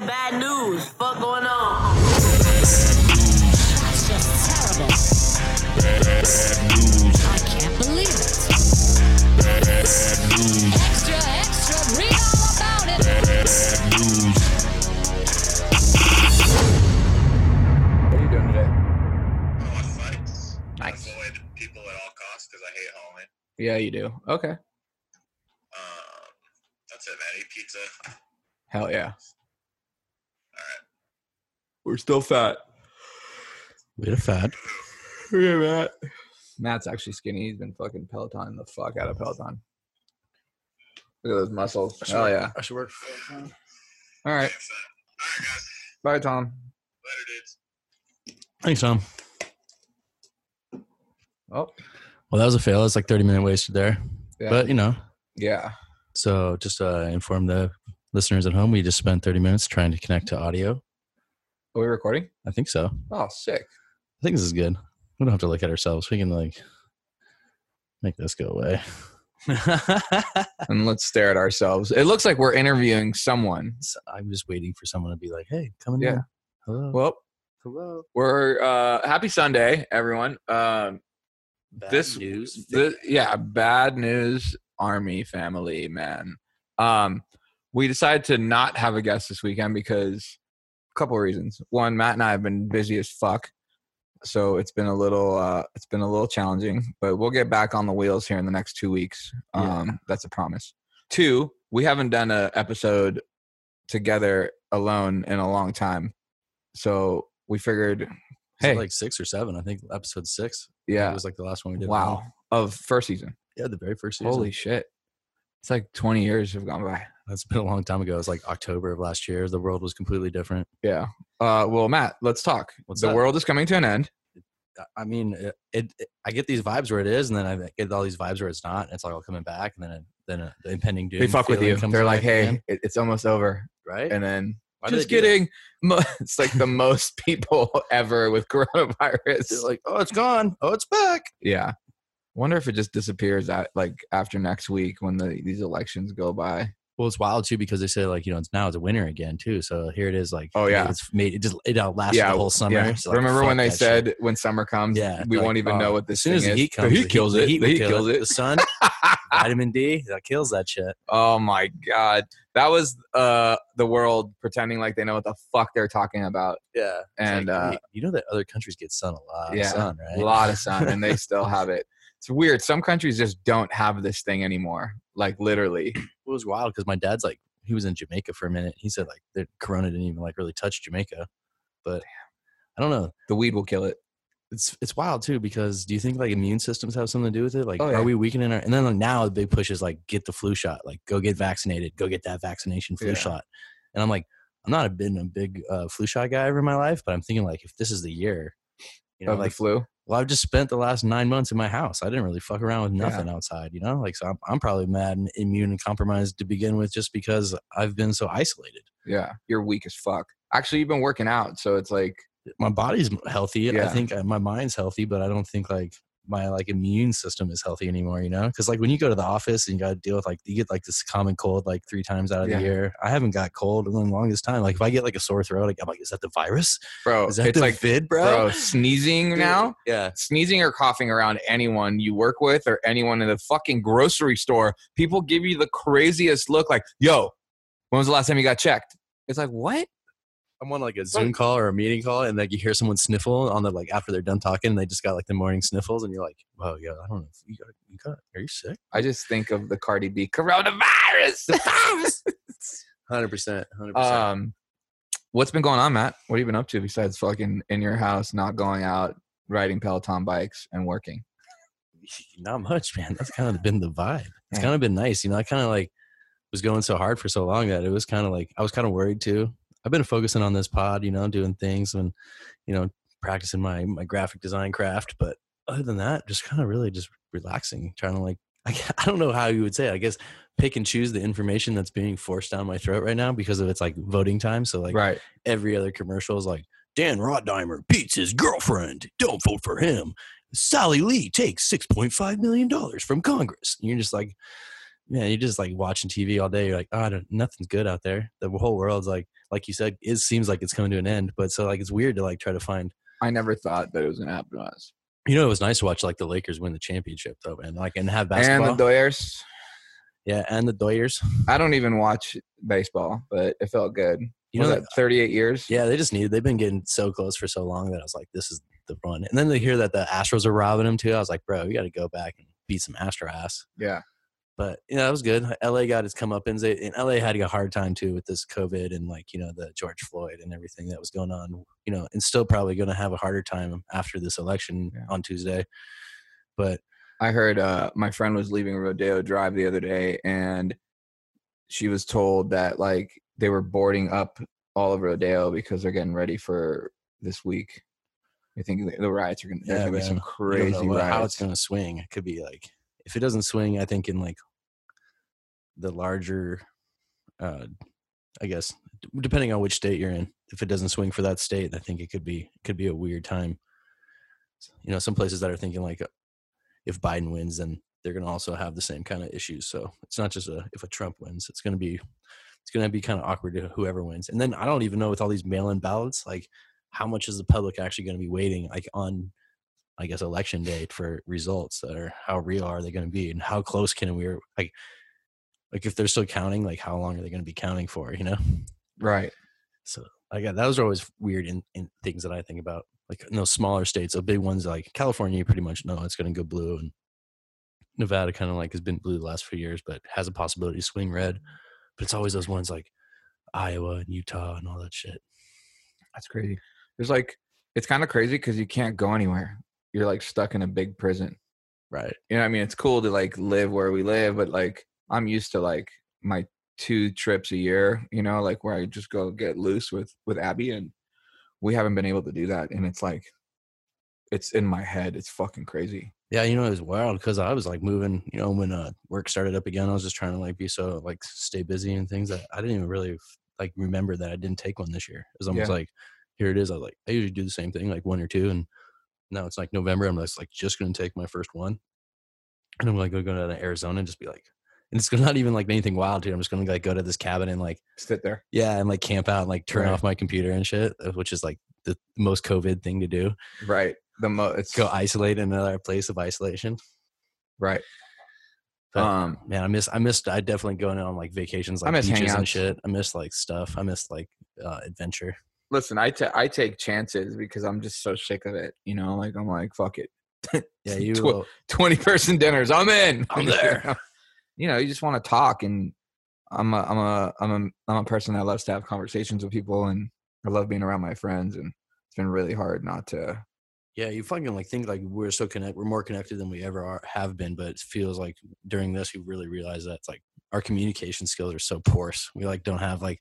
yo, bad news. Fuck going on? That's just terrible. I can't believe it. Extra, extra, read all about it. What are you doing today? I watch fights. Nice. I avoid people at all costs because I hate Halloween. Yeah, you do. Okay. Um, that's it, man. Eat pizza. Hell yeah. All right. We're still fat. Bit of fat. Yeah, Matt. Matt's actually skinny. He's been fucking Peloton the fuck out of Peloton. Look at those muscles. Oh yeah. I should work. All I right. am fat. All right, guys. Bye, Tom. Later, dudes. Thanks, Tom. Oh Well, that was a fail. It's like 30 minute wasted there. yeah. But, you know, yeah. so just uh, inform the listeners at home, we just spent 30 minutes trying to connect to audio. Are we recording? I think so. Oh, sick. I think this is good. We don't have to look at ourselves. We can, like, make this go away. And let's stare at ourselves. It looks like we're interviewing someone. So I'm just waiting for someone to be like, hey, come Yeah. in. Hello. Well, Hello. we're uh happy Sunday, everyone. Um Bad this news. the, yeah, bad news army family, man. Um we decided to not have a guest this weekend because couple of reasons. One, Matt and I have been busy as fuck. So it's been a little uh it's been a little challenging, but we'll get back on the wheels here in the next 2 weeks. Yeah. Um that's a promise. Two, we haven't done an episode together alone in a long time. So we figured hey, like six or seven. I think episode six. yeah. It was like the last one we did. Wow. Of first season. Yeah, the very first season. Holy shit. It's like 20 years have gone by. That's been a long time ago. It was like October of last year. The world was completely different. Yeah. Uh, well, Matt, let's talk. What's the up? world is coming to an end. I mean, it, it, it- I get these vibes where it is, and then I get all these vibes where it's not. And it's like all coming back, and then it, then uh the impending doom. They fuck with you. They're like, hey, it, it's almost over. right? And then, Why just kidding. It's like the most people ever with coronavirus. They're like, oh, it's gone. Oh, it's back. yeah. Wonder if it just disappears at like after next week when the these elections go by. Well, it's wild too because they say like you know it's now it's a winter again too. So here it is like Oh, yeah. it's made it just it outlasted the whole summer. yeah. So, like, Remember when they that shit. said when summer comes, Yeah, we like, won't even oh, know what this as soon as the is. heat comes, the heat kills it. heat The heat kill kills it. The sun, vitamin D, that kills that shit. Oh my god, that was uh the world pretending like they know what the fuck they're talking about. Yeah, And, uh, you, know that other countries get sun a lot. Yeah, sun, right? A lot of sun, and they still have it. It's weird. Some countries just don't have this thing anymore. Like literally. it was wild because my dad's like he was in Jamaica for a minute. He said like the corona didn't even like really touch Jamaica, but I don't know. The weed will kill it. It's it's wild too because do you think like immune systems have something to do with it? Like, Oh, yeah. are we weakening our? And then like, now the big push is like get the flu shot, like go get vaccinated, go get that vaccination flu Yeah. shot. And I'm like, I'm not a, been a big uh, flu shot guy ever in my life, but I'm thinking like if this is the year, you know, of like the flu. Well, I've just spent the last nine months in my house. I didn't really fuck around with Yeah. nothing outside, you know? Like, so I'm, I'm probably mad and immune and compromised to begin with just because I've been so isolated. Yeah, you're weak as fuck. Actually, you've been working out, so it's like My body's healthy. Yeah. I think uh, my mind's healthy, but I don't think like my like immune system is healthy anymore, you know? Because like when you go to the office and you got to deal with like, you get like this common cold like three times out of Yeah. the year. I haven't got cold in the longest time. Like if I get like a sore throat, like, I'm like, is that the virus? bro, Is that it's the like vid, bro? bro, sneezing Dude, now. Yeah. Sneezing or coughing around anyone you work with or anyone in the fucking grocery store, people give you the craziest look like, yo, when was the last time you got checked? It's like, what? I'm on like a Zoom call or a meeting call, and like you hear someone sniffle on the like after they're done talking, and they just got like the morning sniffles, and you're like, "Whoa, yeah, I don't know, you got, you got, are you sick?" I just think of the Cardi B coronavirus. The virus. Hundred percent, hundred percent. um, what's been going on, Matt? What have you been up to besides fucking in your house, not going out, riding Peloton bikes, and working? Not much, man. That's kind of been the vibe. It's Yeah. kind of been nice, you know. I kind of like was going so hard for so long that it was kind of like I was kind of worried too. I've been focusing on this pod, you know, doing things and you know practicing my my graphic design craft, but other than that, just kind of really just relaxing, trying to like I, I don't know how you would say it. I guess pick and choose the information that's being forced down my throat right now because of it's like voting time. So like right. every other commercial is like Dan Rotdeimer beats his girlfriend. Don't vote for him. Sally Lee takes six point five million dollars from Congress. And you're just like, man, you're just like watching TV all day. You're like, oh, I don't, nothing's good out there. The whole world's like, like you said, it seems like it's coming to an end. But so like it's weird to like try to find. I never thought that it was gonna happen to us. You know, it was nice to watch like the Lakers win the championship though, and like and have basketball. And the Doyers. yeah, and the Doyers. I don't even watch baseball, but it felt good. You know know that 38 years? Yeah, they just needed. They've been getting so close for so long that I was like, this is the run. And then they hear that the Astros are robbing them too. I was like, bro, you got to go back and beat some Astro ass. Yeah. But you know, that was good. LA got its comeuppance. And LA had a hard time too with this COVID and like you know the George Floyd and everything that was going on. You know, and still probably going to have a harder time after this election Yeah. on Tuesday. But I heard uh, my friend was leaving Rodeo Drive the other day, and she was told that like they were boarding up all of Rodeo because they're getting ready for this week. I think the- the riots are. Yeah, gonna be some man. you don't know crazy how it's going to swing. It could be like if it doesn't swing, I think in like the larger, uh, I guess, depending on which state you're in. If it doesn't swing for that state, I think it could be could be a weird time. You know, some places that are thinking like, uh, if Biden wins, then they're going to also have the same kind of issues. So it's not just a if a Trump wins, it's going to be it's going to be kind of awkward to whoever wins. And then I don't even know with all these mail-in ballots, like how much is the public actually going to be waiting like on I guess election day for results that are how real are they going to be and how close can we like like if they're still counting like how long are they going to be counting for you know right. so I got those are always weird in, in things that I think about like in those smaller states the big ones like California you pretty much know it's going to go blue and Nevada kind of like has been blue the last few years but has a possibility to swing red but it's always those ones like Iowa and Utah and all that shit That's crazy. There's like it's kind of crazy because you can't go anywhere. You're like stuck in a big prison. right You know, I mean, it's cool to like live where we live, but like I'm used to like my two trips a year. You know, like where I just go get loose with with Abby, and we haven't been able to do that. And it's like, it's in my head. It's fucking crazy. Yeah, you know, it was wild because I was like moving, you know, when uh, work started up again, I was just trying to like be so like stay busy and things that I didn't even really like remember that I didn't take one this year. It was almost Yeah. like, here it is. I was like, I usually do the same thing, like one or two. And now it's like November. I'm just like, just going to take my first one. And I'm like, going to go to Arizona and just be like, and it's not even like anything wild, dude. I'm just to like go to this cabin and like, Sit there. yeah, and like camp out and like turn Right. off my computer and shit, uh, which is like the most COVID thing to do. Right. The mo. It's Go isolate in another place of isolation. right. But- Um. Man, I miss I missed I definitely going on like vacations I like miss beaches and shit. I miss like stuff. I miss like uh adventure. Listen, I ta- I take chances because I'm just so sick of it. You know, like I'm like fuck it. Yeah, you Tw- will- 20 person dinners. I'm in. I'm there. you know, you just want to talk and I'm a I'm a I'm a I'm a person that loves to have conversations with people and I love being around my friends and it's been really hard not to yeah, you fucking like think like we're so connect we're more connected than we ever are have been, but it feels like during this we really realize that it's like our communication skills are so porous. We like don't have like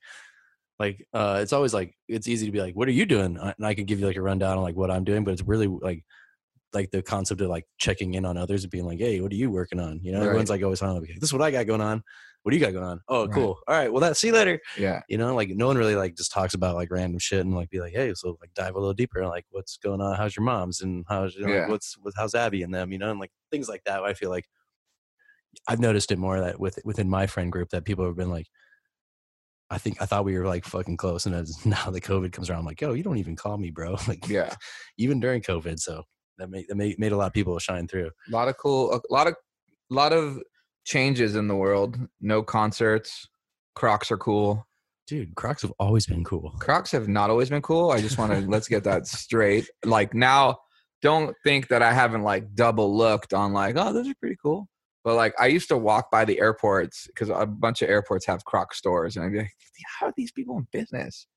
like uh it's always like it's easy to be like, What are you doing? Uh, And I could give you like a rundown on like what I'm doing, but it's really like like the concept of like checking in on others and being like, Hey, what are you working on? You know, Right. everyone's like always on like, this is what I got going on. What do you got going on? Oh, Right. cool. All right. Well that see you later. yeah. You know, like no one really like just talks about like random shit and like be like, hey, so like dive a little deeper, like what's going on? How's your mom's and how's you know, like, Yeah. what's with how's Abby and them, you know, and like things like that. I feel like I've noticed it more that with within my friend group that people have been like, I think I thought we were like fucking close, and as now the COVID comes around, I'm like, yo, you don't even call me, bro. Like, Yeah. even during COVID, so that made that made, made a lot of people shine through. A lot of cool uh, a lot of a lot of changes in the world. No concerts. Crocs are cool. Dude, Crocs have always been cool. Crocs have not always been cool. I just want to let's get that straight. Like now, don't think that I haven't like double looked on like, oh, those are pretty cool. But like I used to walk by the airports because a bunch of airports have Croc stores, and I'd be like, how are these people in business?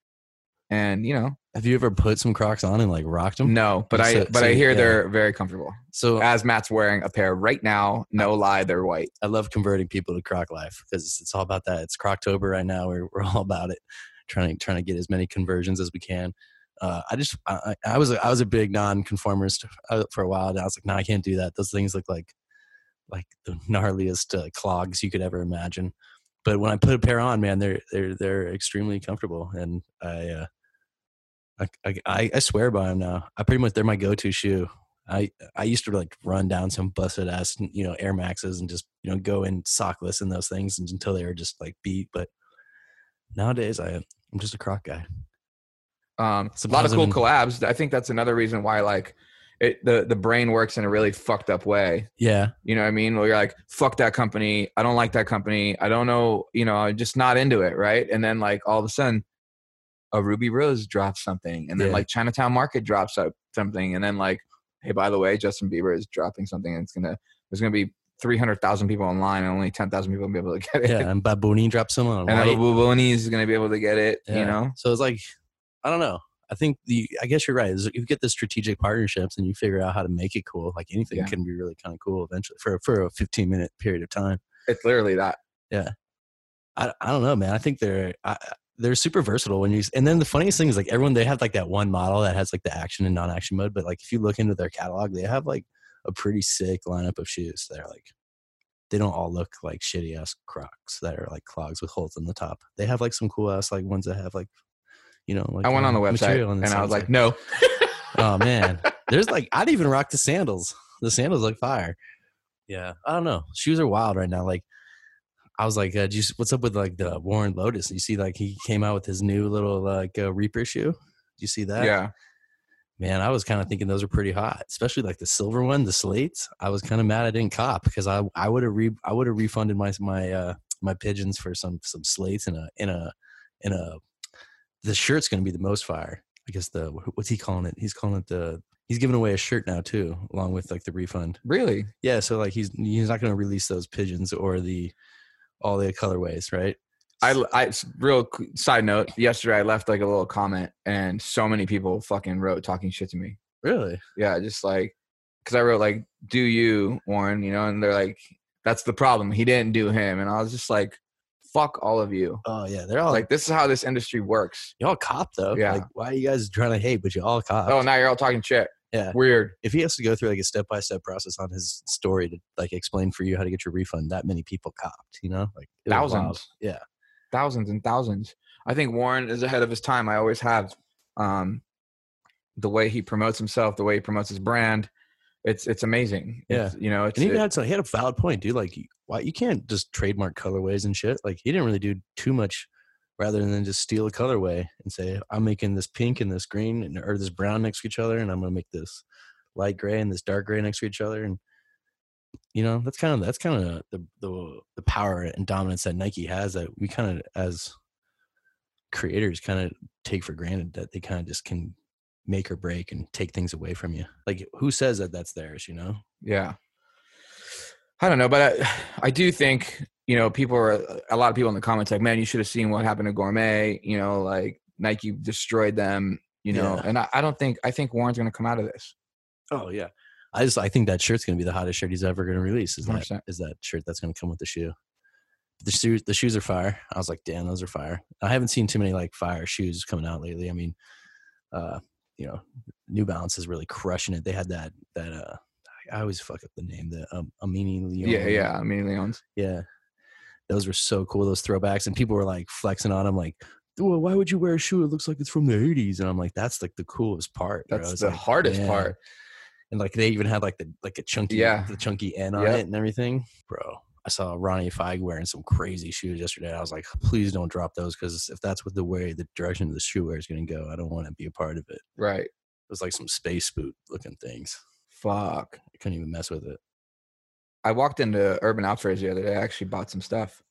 And you know, Have you ever put some Crocs on and like rocked them? no, but I but so, I hear yeah. they're very comfortable. So As Matt's wearing a pair right now, no lie, they're white. I love converting people to Croc life because it's all about that. It's Croctober right now. We're we're all about it, trying to trying to get as many conversions as we can. Uh, I just I, I I was a, I was a big non-conformist uh, for a while, and I was like, no, I can't do that. Those things look like like the gnarliest uh, clogs you could ever imagine. But when I put a pair on, man, they're they're they're extremely comfortable, and I uh, I, I I swear by them now. I pretty much they're my go-to shoe. I I used to like run down some busted ass you know Air Maxes and just you know go in sockless in those things until they were just like beat. But nowadays I I'm just a croc guy. Um, a lot of cool collabs. I think that's another reason why like it the the brain works in a really fucked up way. Yeah, You know what I mean? Where you're like, fuck that company. I don't like that company. I don't know. You know, I'm just not into it. Right. And then like all of a sudden, a Ruby Rose drops something, and then Yeah. like Chinatown Market drops up something, and then like, hey, by the way, Justin Bieber is dropping something, and it's gonna there's gonna be three hundred thousand people online, and only ten thousand people will be able to get it. yeah. And Bad Bunny drops some on And then is gonna be able to get it. Yeah. You know. So it's like, I don't know. I think the I guess you're right. You get the strategic partnerships and you figure out how to make it cool. Like anything Yeah. can be really kind of cool eventually for for a 15 minute period of time. It's literally that. Yeah. I, I don't know, man. I think they're I, they're super versatile when you. And then the funniest thing is like everyone they have like that one model that has like the action and non-action mode. But like if you look into their catalog, they have like a pretty sick lineup of shoes that are like they don't all look like shitty ass Crocs that are like clogs with holes in the top. They have like some cool ass like ones that have like you know like I went on uh, the website material and I was It's like, no. oh man, there's like I'd even rock the sandals. The sandals look fire. Yeah, I don't know. Shoes are wild right now. Like I was like, uh, do you, what's up with like the Warren Lotas? You see, like he came out with his new little like uh, Reaper shoe. Do you see that? yeah. Man, I was kind of thinking those are pretty hot, especially like the silver one, the slates. I was kind of mad I didn't cop because I I would have re I would have refunded my my uh my pigeons for some some slates in a in a in a the shirt's gonna be the most fire. I guess the what's he calling it? He's calling it the he's giving away a shirt now too, along with like the refund. Really? Yeah, so like he's he's not gonna release those pigeons or the all the colorways, right? I, I real side note. Yesterday, I left like a little comment, and so many people fucking wrote talking shit to me. Really? Yeah, just like because I wrote like "Do you Warren?" You know, and they're like, "That's the problem. He didn't do him," and I was just like, "Fuck all of you." Oh yeah, they're all Like this is how this industry works. y'all cop though. Yeah. Like, why are you guys trying to hate? But you all cop. Oh, now you're all talking shit. Yeah. Weird. if he has to go through like a step by step process on his story to like explain for you how to get your refund, that many people copped, you know, like it was wild. Thousands. Yeah, thousands and thousands. I think Warren is ahead of his time. I always have. Um, the way he promotes himself, the way he promotes his brand, it's it's amazing. It's, you know, it's and he it- had some, he had a valid point, dude. Like, why you can't just trademark colorways and shit. Like, he didn't really do too much, rather than just steal a colorway and say, I'm making this pink and this green and, or this brown next to each other, and I'm gonna make this light gray and this dark gray next to each other, and you know, that's kind of that's kind of the the the power and dominance that Nike has that we kind of as creators kind of take for granted that they kind of just can make or break and take things away from you. Like who says that that's theirs, you know? yeah. I don't know, but I, I do think you know people are a lot of people in the comments like, man, you should have seen what happened to Gourmet. You know, like Nike destroyed them. You know, Yeah. and I, I don't think I think Warren's going to come out of this. Oh yeah. I just I think that shirt's gonna be the hottest shirt he's ever gonna release. Is that 100%. is that shirt that's gonna come with the shoe? The shoes the shoes are fire. I was like, damn, those are fire. I haven't seen too many like fire shoes coming out lately. I mean, uh, you know, New Balance is really crushing it. They had that that uh, I always fuck up the name. The um, Aimé Leon. Yeah, yeah. I mean, Leon's. yeah. Those were so cool. Those throwbacks, and people were like flexing on them, like, well, why would you wear a shoe? It looks like it's from the '80s. And I'm like, that's like the coolest part. bro. That's the like, hardest man. part. And like they even had like the like a chunky Yeah. the chunky N on Yep. it and everything. Bro, I saw Ronnie Fieg wearing some crazy shoes yesterday. I was like, please don't drop those because if that's what the way the direction of the shoe wear is going to go, I don't want to be a part of it. Right. It was like some space boot looking things. Fuck. I couldn't even mess with it. I walked into Urban Outfitters the other day. I actually bought some stuff.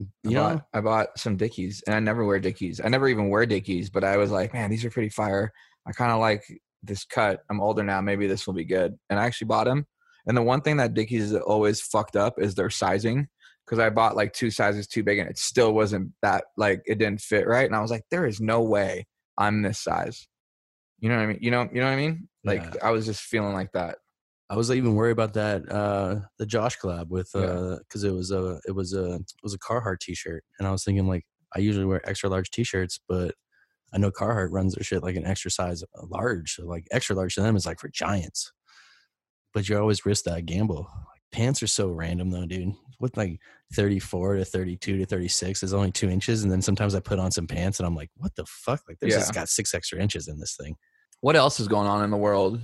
I You know, bought, I bought some Dickies, and I never wear Dickies. I never even wear Dickies, but I was like, man, these are pretty fire. I kind of like this cut. I'm older now. Maybe this will be good. And I actually bought them. And the one thing that Dickies is always fucked up is their sizing. Because I bought like two sizes too big, and it still wasn't that like it didn't fit right. And I was like, there is no way I'm this size. You know what I mean? You know, you know what I mean? Like Yeah. I was just feeling like that. I was even worried about that uh the Josh collab with Yeah. uh because it was a it was a it was a Carhartt t-shirt and I was thinking like I usually wear extra large t-shirts but I know Carhartt runs their shit like an extra size uh, large so like extra large to them is like for giants. But you always risk that gamble. Like, pants are so random though dude. With like 34 to 32 to 36 is only two inches and then sometimes I put on some pants and I'm like what the fuck? Like just Yeah. got six extra inches in this thing. What else is going on in the world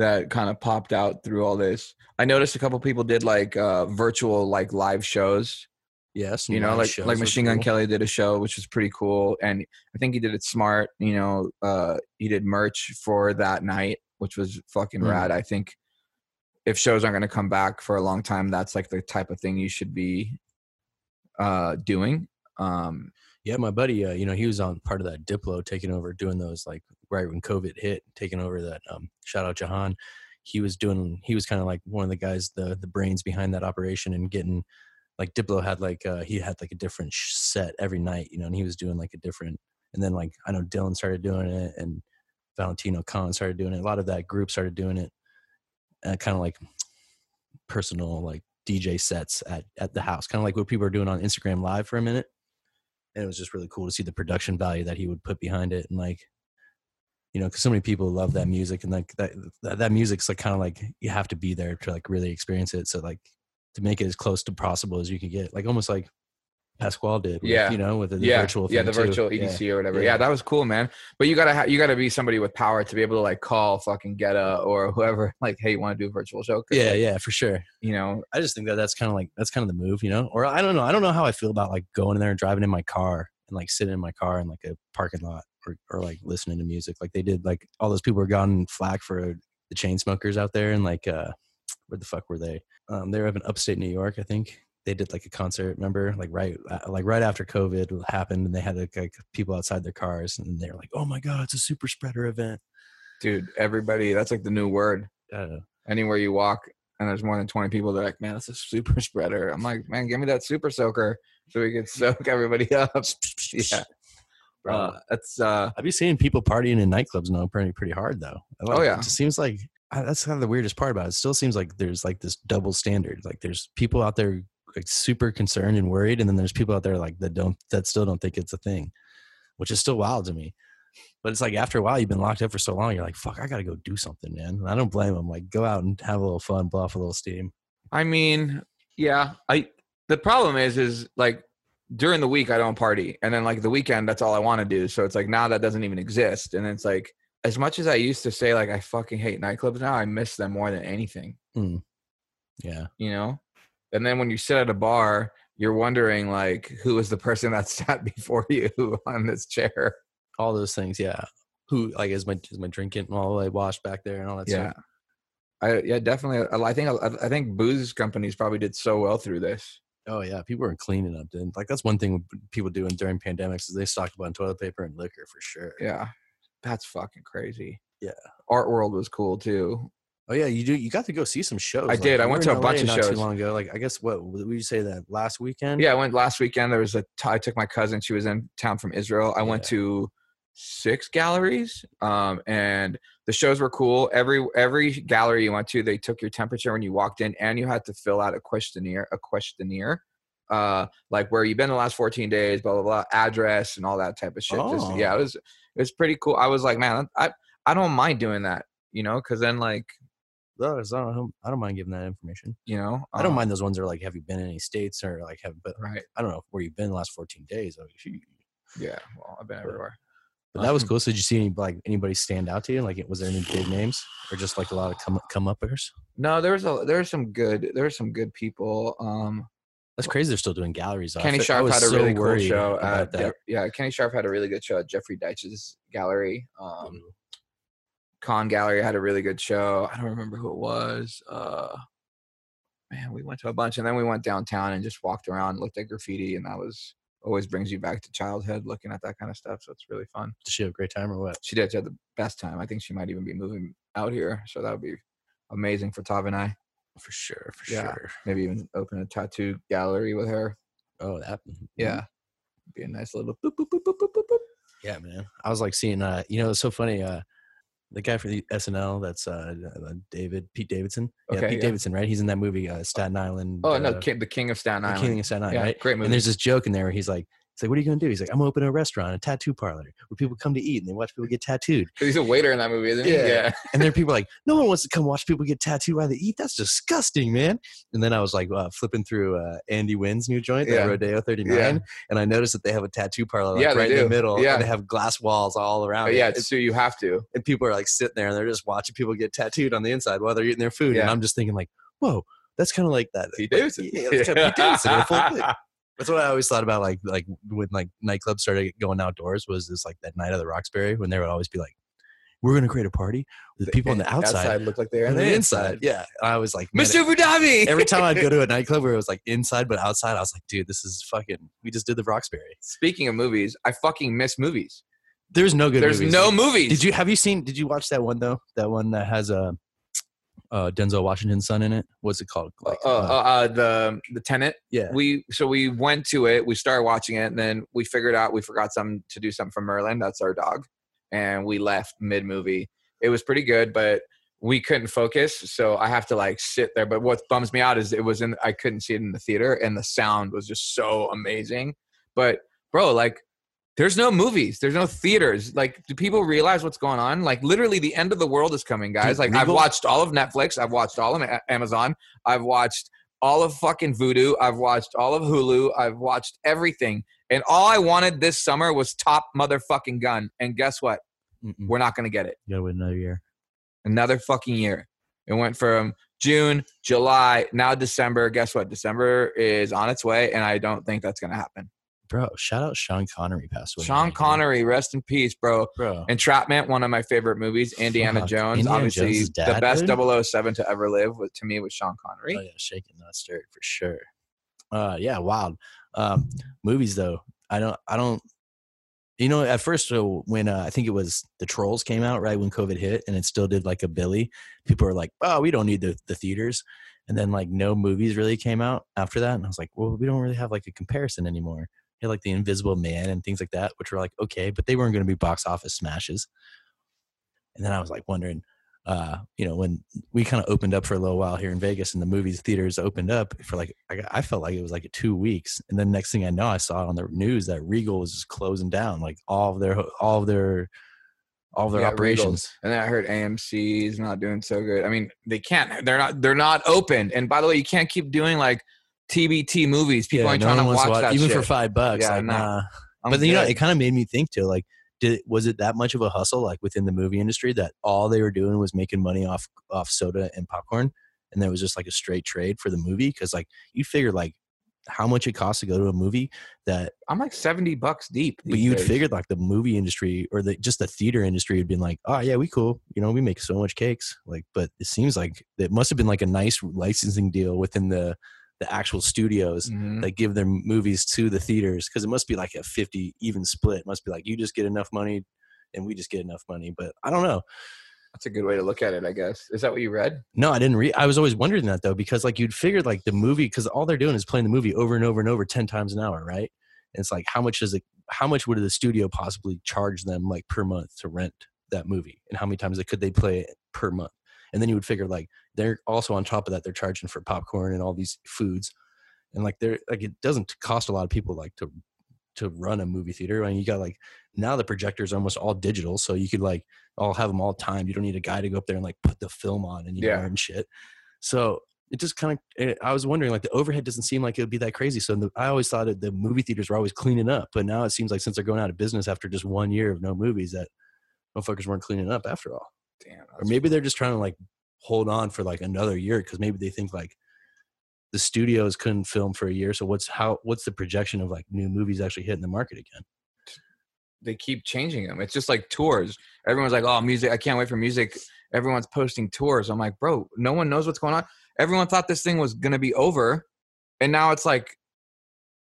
that kind of popped out through all this i noticed a couple people did like uh virtual like live shows Yes, you know like like machine gun cool. kelly did a show which was pretty cool and i think he did it smart you know uh he did merch for that night which was fucking Mm. rad i think if shows aren't going to come back for a long time that's like the type of thing you should be uh doing um Yeah, my buddy, uh, you know, he was on part of that Diplo taking over, doing those like right when COVID hit, taking over that. Um, shout out Jahan. He was doing. He was kind of like one of the guys, the the brains behind that operation, and getting like Diplo had like uh, he had like a different set every night, you know, and he was doing like a different. And then like I know Dylan started doing it, and Valentino Khan started doing it. A lot of that group started doing it, uh, kind of like personal like DJ sets at at the house, kind of like what people are doing on Instagram Live for a minute and it was just really cool to see the production value that he would put behind it and like you know because so many people love that music and like that that, that music's like kind of like you have to be there to like really experience it so like to make it as close to possible as you could get like almost like pasquale did with, Yeah. you know with the, the yeah virtual yeah the too. virtual Yeah. edc or whatever Yeah. yeah. that was cool man but you gotta ha- you gotta be somebody with power to be able to like call fucking Guetta or whoever like hey you want to do a virtual show? yeah like, yeah for sure you know i just think that that's kind of like that's kind of the move you know or i don't know i don't know how i feel about like going in there and driving in my car and like sitting in my car in like a parking lot or, or like listening to music like they did like all those people were gotten flack for the Chainsmokers out there and like uh where the fuck were they? Um they were up in upstate new york i think. They did like a concert remember? Like right uh, like right after covid happened and they had like, like people outside their cars and they're like oh my god it's a super spreader event. Dude everybody that's like the new word. I don't know. anywhere you walk and there's more than 20 people they're like man that's a super spreader i'm like man give me that super soaker so we can soak everybody up yeah uh, that's uh I've been seeing people partying in nightclubs now pretty pretty hard though. Like- Oh, yeah. it just seems like that's kind of the weirdest part about it. It still seems like there's like this double standard. Like there's people out there like super concerned and worried, and then there's people out there like that don't that still don't think it's a thing, which is still wild to me. But it's like after a while you've been locked up for so long, you're like, fuck, I gotta go do something, man. And I don't blame them. Like go out and have a little fun, blow off a little steam. i mean yeah i the problem is is like during the week i don't party and then like the weekend that's all i want to do so it's like now that doesn't even exist and it's like as much as i used to say like i fucking hate nightclubs now i miss them more than anything hmm. Yeah. you know and then when you sit at a bar you're wondering like who is the person that sat before you on this chair All those things, yeah. Who like is my is my drinking all the way washed back there and all that yeah stuff? i yeah definitely i I think i think booze companies probably did so well through this Oh yeah, people are cleaning up. Dude. Like that's one thing people do during pandemics is they stock up on toilet paper and liquor for sure. yeah that's fucking crazy Yeah. art world was cool too Oh yeah, you do. You got to go see some shows. I did. I went to a bunch of not shows. too long ago. Like I guess what would you say that last weekend? yeah i went last weekend there was a t- i took my cousin she was in town from israel i went to six galleries um and the shows were cool every every gallery you went to they took your temperature when you walked in and you had to fill out a questionnaire a questionnaire uh like where you've been the last 14 days blah blah blah address and all that type of shit Just- yeah Oh. it was it was pretty cool i was like man i i don't mind doing that you know because then like No, I don't, I don't mind giving that information. you know I don't um, mind those ones that are like, have you been in any states or like have, but right I don't know where you've been the last 14 days. Yeah well i've been everywhere But that was cool. So did you see any like anybody stand out to you? Like, was there any big names or just like a lot of come come uppers? no there's a there's some good there's some good people um That's crazy. They're still doing galleries. Kenny I Scharf had a so really cool show. At, that. Yeah, Kenny Scharf had a really good show at Jeffrey Deitch's gallery. Um. Kohn Gallery had a really good show. I don't remember who it was. Uh, man, we went to a bunch, and then we went downtown and just walked around, looked at graffiti, and that was always brings you back to childhood, looking at that kind of stuff. So it's really fun. Did she have a great time or what? She did. She had the best time. I think she might even be moving out here, so that would be amazing for Tav and I. For sure, for Yeah. sure. Maybe even open a tattoo gallery with her. Oh, that. Yeah, be a nice little boop boop boop boop boop boop. boop. Yeah, man. I was like seeing, uh, you know, it's so funny. Uh, the guy for the SNL, that's uh, uh, David Pete Davidson. Yeah, Okay, Pete yeah. Davidson, right? He's in that movie, uh, Staten Island. Oh uh, no, King, the King of Staten Island. The. King of Staten Island, yeah, right? great movie. And there's this joke in there where he's like, like, what are you gonna do? He's like, I'm open a restaurant, a tattoo parlor, where people come to eat and they watch people get tattooed. he's a waiter in that movie, isn't he? Yeah. Yeah. And then people are like, no one wants to come watch people get tattooed while they eat. That's disgusting, man. And then I was like uh, flipping through uh, Andy Wynn's new joint, Yeah. Rodeo 39, Yeah. and I noticed that they have a tattoo parlor like, Yeah, right in the middle. Yeah. And they have glass walls all around. But yeah, it's so you have to. and people are like sitting there and they're just watching people get tattooed on the inside while they're eating their food. Yeah. And I'm just thinking like, whoa, that's kind of like that. Pete like, Davidson. Yeah, of Pete Davidson. In full clip. That's what I always thought about, like like when like nightclubs started going outdoors was this like that night of the Roxbury when they would always be like, "We're gonna create a party with people on the outside, look like they're and the inside." Yeah, I was like, man, Mr. Fudabi. every time I'd go to a nightclub where it was like inside but outside, I was like, dude, this is fucking. We just did the Roxbury. Speaking of movies, I fucking miss movies. There's no good. There's movies. no movies. Did you have you seen? Did you watch that one though? That one that has a. Uh, Denzel Washington's son in it. What's it called? Uh, Like, uh, uh, uh, the the Tenet. yeah. We so we went to it. We started watching it, and then we figured out we forgot some to do something for Merlin. That's our dog, and we left mid movie. It was pretty good, but we couldn't focus, so I have to like sit there. But what bums me out is it was in. I couldn't see it in the theater, and the sound was just so amazing. But bro, like. There's no movies. There's no theaters. Like, do people realize what's going on? Like, literally, the end of the world is coming, guys. Like, I've watched all of Netflix. I've watched all of Amazon. I've watched all of fucking Vudu. I've watched all of Hulu. I've watched everything. And all I wanted this summer was Top Motherfucking Gun. And guess what? Mm-mm. We're not going to get it. You gotta wait another year. Another fucking year. It went from June, July, now December. Guess what? December is on its way. And I don't think that's going to happen. Bro, shout out Sean Connery passed away. Sean. Connery, rest in peace, bro. bro. Entrapment, one of my favorite movies. Indiana Fuck. Jones, Indiana obviously Jones' the best dude? 007 to ever live. Was, to me, was Sean Connery. Oh yeah, shaking not stirred for sure. Uh, yeah, wild. Um, movies though, I don't, I don't. You know, at first so when uh, I think it was the Trolls came out right when COVID hit, and it still did like a Billy. People were like, "Oh, we don't need the the theaters," and then like no movies really came out after that, and I was like, "Well, we don't really have like a comparison anymore." Had like the Invisible Man and things like that, which were like okay, but they weren't going to be box office smashes. And then I was like wondering, uh, you know, when we kind of opened up for a little while here in Vegas and the movies theaters opened up for like, I, I felt like it was like two weeks. And then next thing I know, I saw on the news that Regal was just closing down like all of their, all of their, all of their Yeah, operations. And then I heard AMC is not doing so good. I mean, they can't. They're not. They're not open. And by the way, you can't keep doing like TBT movies. People Yeah, ain't no trying to wants watch that even shit. for five bucks. Yeah, like, nah. I'm but then, you know, it kind of made me think too, like, did was it that much of a hustle like within the movie industry that all they were doing was making money off off soda and popcorn, and there was just like a straight trade for the movie? Because like you figure like how much it costs to go to a movie that I'm like seventy bucks deep. but you'd days. figured like the movie industry or the just the theater industry had been like oh yeah we cool you know we make so much cakes like but it seems like it must have been like a nice licensing deal within the the actual studios Mhm. that give their movies to the theaters because it must be like a 50 even split it must be like you just get enough money and we just get enough money but i don't know That's a good way to look at it, I guess. Is that what you read? no i didn't read i was always wondering that though because like you'd figure like the movie because all they're doing is playing the movie over and over and over 10 times an hour right and it's like how much does it how much would the studio possibly charge them like per month to rent that movie and how many times could they play it per month and then you would figure like they're also on top of that they're charging for popcorn and all these foods and like they're like it doesn't cost a lot of people like to to run a movie theater I and you got like now the projectors are almost all digital so you could like all have them all timed you don't need a guy to go up there and like put the film on and you Yeah. know and shit so it just kind of eh, i was wondering like the overhead doesn't seem like it would be that crazy so the, i always thought that the movie theaters were always cleaning up but now it seems like since they're going out of business after just one year of no movies that motherfuckers weren't cleaning up after all Damn. or maybe they're just trying to like hold on for like another year because maybe they think like the studios couldn't film for a year so what's how what's the projection of like new movies actually hitting the market again they keep changing them. It's just like tours. Everyone's like, "Oh, music! I can't wait for music." Everyone's posting tours. I'm like, bro, no one knows what's going on. Everyone thought this thing was gonna be over, and now it's like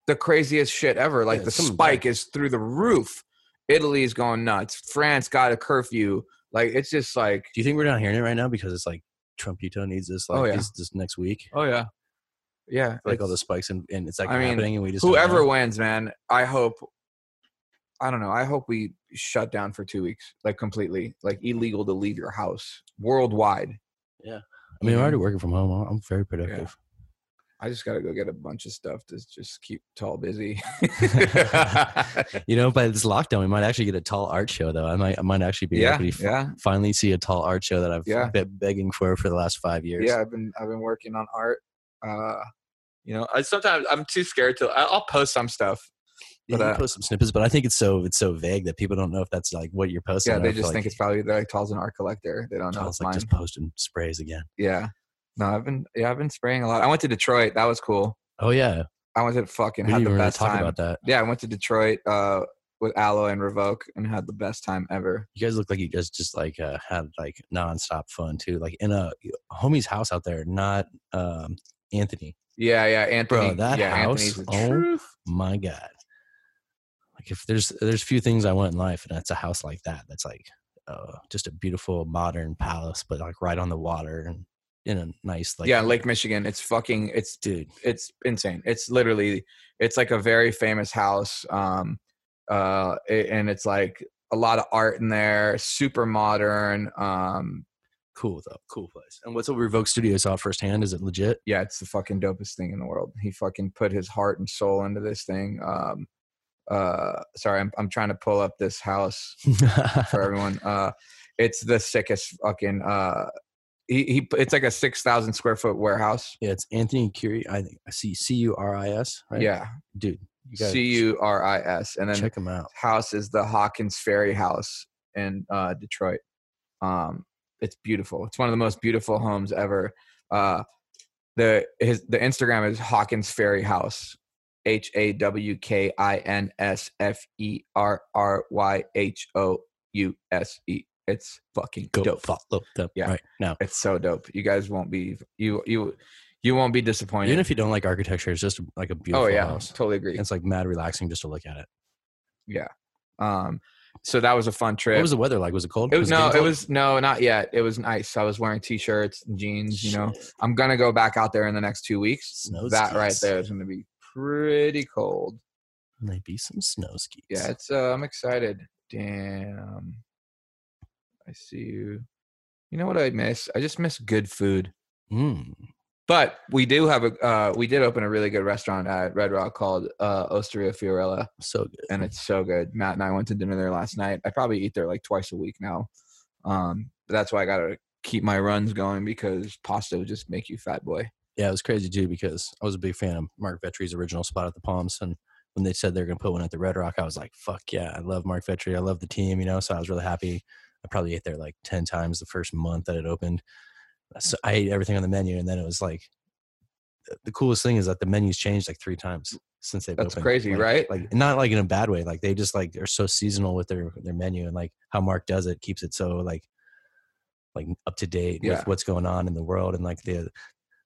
the craziest shit ever. Like Yeah, the spike back. is through the roof. Italy's going nuts. France got a curfew. Like it's just like, do you think we're not hearing it right now because it's like trumpito needs this oh, like Oh, yeah. this, this next week oh yeah, yeah. like all the spikes and, and it's like I mean, happening and we just whoever wins, man. I hope. I don't know. I hope we shut down for two weeks, like completely, like illegal to leave your house worldwide. Yeah. I mean, I'm mm-hmm. already working from home. I'm- I'm very productive. I just gotta go get a bunch of stuff to just keep tall busy. You know, by this lockdown, we might actually get a tall art show, though. I might, I might actually be yeah, able to yeah, finally see a tall art show that I've Yeah. been begging for for the last five years. yeah. I've been I've been working on art. Uh, you know, I sometimes I'm too scared to. I'll post some stuff. Yeah, But, you uh, post some snippets, but I think it's so it's so vague that people don't know if that's like what you're posting. Yeah, they just like, think it's probably like Tall's an art collector. They don't know it's like mine. just posting sprays again. Yeah. No, I've been yeah I've been spraying a lot. I went to Detroit. That was cool. Oh yeah, I went to fucking We had the best talk time. about that. Yeah, I went to Detroit uh, with Alloy and Revok and had the best time ever. You guys look like you guys just like uh, had like nonstop fun too. Like in a homie's house out there, not um, Anthony. Yeah, yeah, Anthony. Bro, that yeah, house, oh truth. My God. Like if there's there's few things I want in life, and that's a house like that. That's like uh, just a beautiful modern palace, but like right on the water and in a nice like yeah, Lake Michigan. It's fucking. It's dude. it's insane. It's literally it's like a very famous house. Um, uh, and it's like a lot of art in there, super modern. Um, Cool though, cool place. And what's with Revok Studio saw firsthand? Is it legit? yeah, it's the fucking dopest thing in the world. He fucking put his heart and soul into this thing. Um, uh, sorry, I'm I'm trying to pull up this house for everyone. Uh, it's the sickest fucking. Uh, he, he it's like a six thousand square foot warehouse. yeah, it's Anthony Curis. I think I see C U R I S. Right? Yeah, dude. C U R I S, and then check him out. house is the Hawkins Ferry House in uh, Detroit. Um, it's beautiful. It's one of the most beautiful homes ever. Uh, the his the Instagram is Hawkins Ferry House. H A W K I N S F E R R Y H O U S E. It's fucking Go dope. follow them Yeah. right now. It's so dope. You guys won't be you you you won't be disappointed. Even if you don't like architecture, it's just like a beautiful oh yeah, house. totally agree. It's like mad relaxing just to look at it. Yeah. Um, so that was a fun trip. What was the weather like? Was it cold? It was getting no, it cold? was no, not yet. It was nice. I was wearing t-shirts and jeans. You know, I'm gonna go back out there in the next two weeks. Snow that right there is gonna be pretty cold. Maybe some snow skis. Yeah, it's. Uh, I'm excited. Damn. I see you. You know what I miss? I just miss good food. Mm. But we do have a. Uh, we did open a really good restaurant at Red Rock called uh, Osteria Fiorella. So good. and it's so good. Matt and I went to dinner there last night. I probably eat there like twice a week now. Um, but that's why I gotta keep my runs going because pasta would just make you fat boy. Yeah, it was crazy too because I was a big fan of Mark Vetri's original spot at the Palms, and when they said they're going to put one at the Red Rock, I was like, "Fuck yeah!" I love Mark Vetri. I love the team, you know. So I was really happy. I probably ate there like ten times the first month that it opened. So I ate everything on the menu, and then it was like the- coolest thing is that the menu's changed like three times since they've That's opened. crazy, Like- right? Like not like in a bad way. Like they just like are so seasonal with their their menu, and like how Mark does it keeps it so like like up to date Yeah. with what's going on in the world, and like the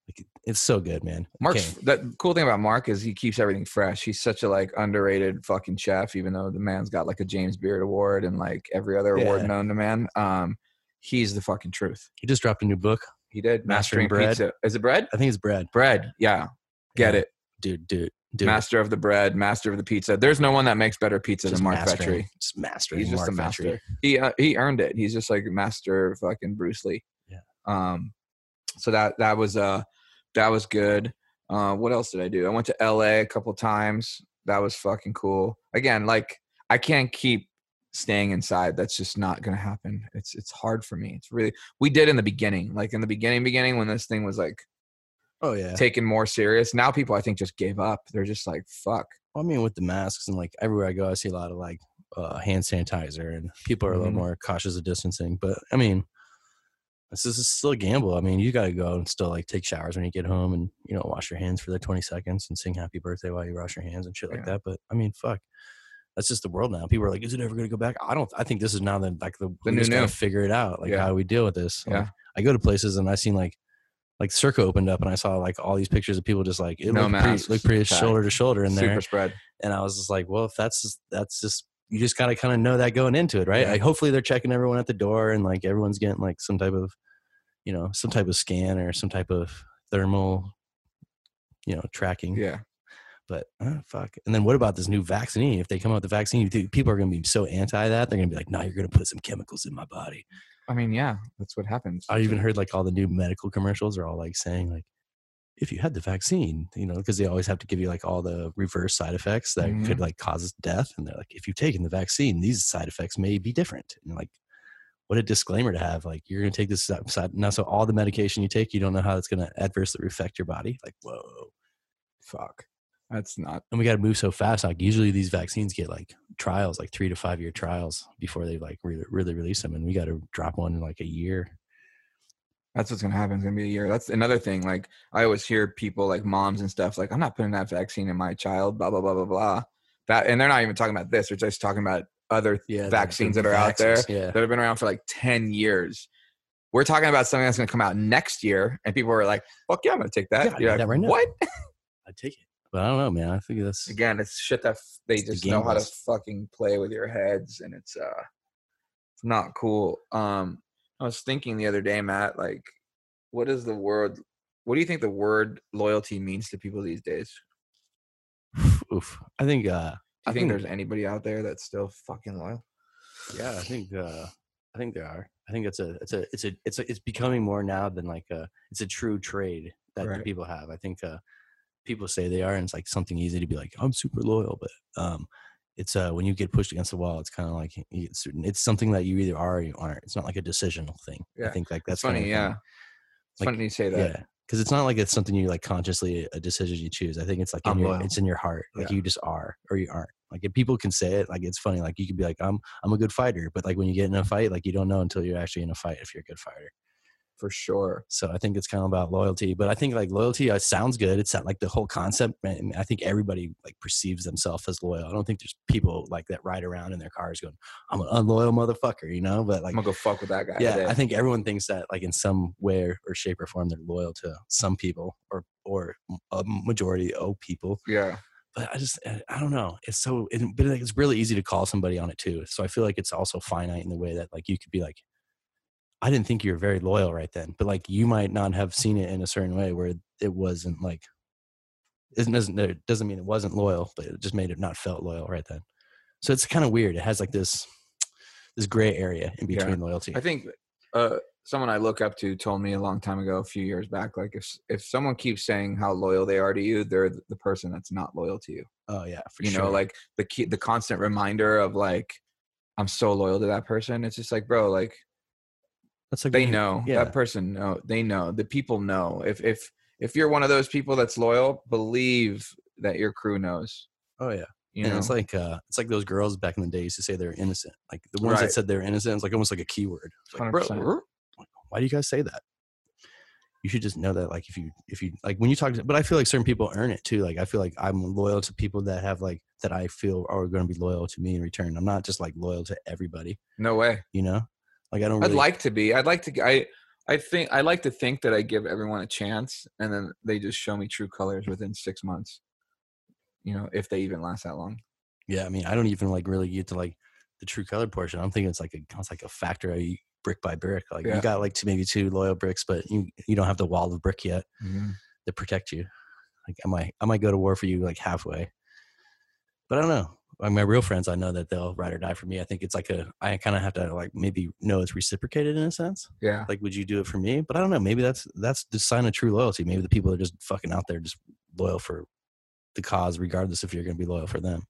like it's so good, man. Mark's Okay. the cool thing about Mark is he keeps everything fresh. He's such a like underrated fucking chef, even though the man's got like a James Beard award and like every other award known to man. Um, he's the fucking truth. He just dropped a new book. He did Mastering mastering Bread. pizza. Is it bread? I think it's bread. Bread. Yeah, get Yeah. it. Dude, dude, dude. Master of the bread, master of the pizza. There's no one that makes better pizza Just than Mark mastering, Vetri. Just mastering. He's just Mark a master. He uh, he earned it. He's just like master fucking Bruce Lee. Yeah. Um. So that that was uh that was good. Uh, what else did I do? I went to L.A. a couple times. That was fucking cool. Again, like I can't keep staying inside. That's just not gonna happen. It's it's hard for me. It's really we did in the beginning, like in the beginning, beginning when this thing was like Oh yeah. taken more serious. Now people I think just gave up. They're just like fuck. Well, I mean, with the masks and like everywhere I go, I see a lot of like uh, hand sanitizer, and people are a little Mhm. more cautious of distancing. But I mean, this is still a gamble. I mean, you got to go and still like take showers when you get home, and you know, wash your hands for the twenty seconds and sing "Happy Birthday" while you wash your hands and shit like Yeah. that. But I mean, fuck. That's just the world now. People are like, "Is it ever going to go back?" I don't. I think this is now the like the, The we just gotta new. figure it out. Like Yeah. how do we deal with this. Like, Yeah. I go to places and I seen like like Circa opened up and I saw like all these pictures of people just like it No looked pretty, looked pretty shoulder to shoulder in there Super spread. and I was just like, well, if that's just, that's just you just gotta kind of know that going into it, right? Yeah. Like, hopefully they're checking everyone at the door and like everyone's getting like some type of, you know, some type of scan or some type of thermal, you know, tracking. Yeah. But uh, fuck. And then what about this new vaccine? If they come out with the vaccine, people are gonna be so anti that they're gonna be like, no, you're gonna put some chemicals in my body. I mean, yeah, that's what happens. I even heard like all the new medical commercials are all like saying like, if you had the vaccine, you know, because they always have to give you like all the reverse side effects that Mhm. could like cause death, and they're like, if you've taken the vaccine, these side effects may be different. And like, what a disclaimer to have! Like, you're gonna take this side now, so all the medication you take, you don't know how it's gonna adversely affect your body. Like, whoa! Fuck. That's not. And we got to move so fast. Like, usually these vaccines get like trials, like three to five year trials before they like really, really release them, and we got to drop one in like a year. That's what's gonna happen. It's gonna be a year. That's another thing. Like I always hear people like moms and stuff like, I'm not putting that vaccine in my child, blah blah blah blah blah. That and they're not even talking about this, they're just talking about other Yeah, vaccines that are out there Yeah. that have been around for like 10 years. We're talking about something that's gonna come out next year, and people are like, fuck yeah, I'm gonna take that. Yeah, I You're need like, that right now. what? I take it. But I don't know, man. I think that's Again, it's shit that they It's the just know how to fucking play with your heads, and it's uh it's not cool. Um I was thinking the other day, Matt, like, what is the word? What do you think the word loyalty means to people these days? oof. I think uh Do you I think, think there's anybody out there that's still fucking loyal? yeah, I think uh I think there are. I think it's a it's a it's a it's a, it's becoming more now than like a it's a true trade that Right. people have. I think uh people say they are and it's like something easy to be like I'm super loyal, but um it's uh when you get pushed against the wall, it's kind of like it's, it's something that you either are or you aren't. It's not like a decisional thing. I think like That's funny, thing. yeah. It's Like, funny you say that. Yeah, because it's not like it's something you like consciously a decision you choose. I think it's like in your, it's in your heart. Like Yeah. you just are or you aren't. Like if people can say it, like it's funny. Like you could be like, I'm I'm a good fighter, but like when you get in a fight, like you don't know until you're actually in a fight if you're a good fighter. For sure. So I think it's kind of about loyalty. But I think like loyalty uh, sounds good. It's not like the whole concept. man, I think everybody like perceives themselves as loyal. I don't think there's people like that ride around in their cars going, "I'm an unloyal motherfucker," you know. But like I'm gonna go fuck with that guy. yeah today. i think everyone thinks that like in some way or- shape or form they're loyal to some people or or a majority of people yeah. but i just i I don't know it's so it, but like, it's really easy to call somebody on it too so i feel like it's also finite in the way that like you could be like i didn't think you were very loyal right then but like you might not have seen it in a certain way where it wasn't like it doesn't it doesn't mean it wasn't loyal but it just made it not felt loyal right then so it's kind of weird it has like this this gray area in Yeah. between loyalty I think uh, someone I look up to told me a long time ago, a few years back, like if if someone keeps saying how loyal they are to you, they're the person that's not loyal to you. Oh yeah, for you sure. know, like the key, the constant reminder of like, I'm so loyal to that person. It's just like, bro, like that's like they know Yeah, that person know they know the people know if if if you're one of those people that's loyal, believe that your crew knows. oh yeah. You and know, it's like uh, it's like those girls back in the day used to say they're innocent. Like the ones Right. that said they're innocent, it's like almost like a keyword. Like, bro, 100%. why do you guys say that? You should just know that, like, if you if you like when you talk, to, but I feel like certain people earn it too. Like I feel like I'm loyal to people that have like that I feel are going to be loyal to me in return. I'm not just like loyal to everybody, no way. you know. Like I don't. I'd like to be. I'd like to. I. I think I like to think that I give everyone a chance, and then they just show me true colors within six months. You know, if they even last that long. Yeah, I mean, I don't even like really get to like the true color portion. I'm thinking it's like a it's like a factor. Brick by brick. Like Yeah. you got like two, maybe two loyal bricks, but you you don't have the wall of brick yet mm-hmm. that protect you. Like I might I might go to war for you like halfway, but I don't know. Like my real friends, I know that they'll ride or die for me. I think it's like a I kind of have to like maybe know it's reciprocated in a sense. Yeah. Like, would you do it for me? But I don't know. Maybe that's that's the sign of true loyalty. Maybe the people are just fucking out there, just loyal for the cause, regardless if you're going to be loyal for them.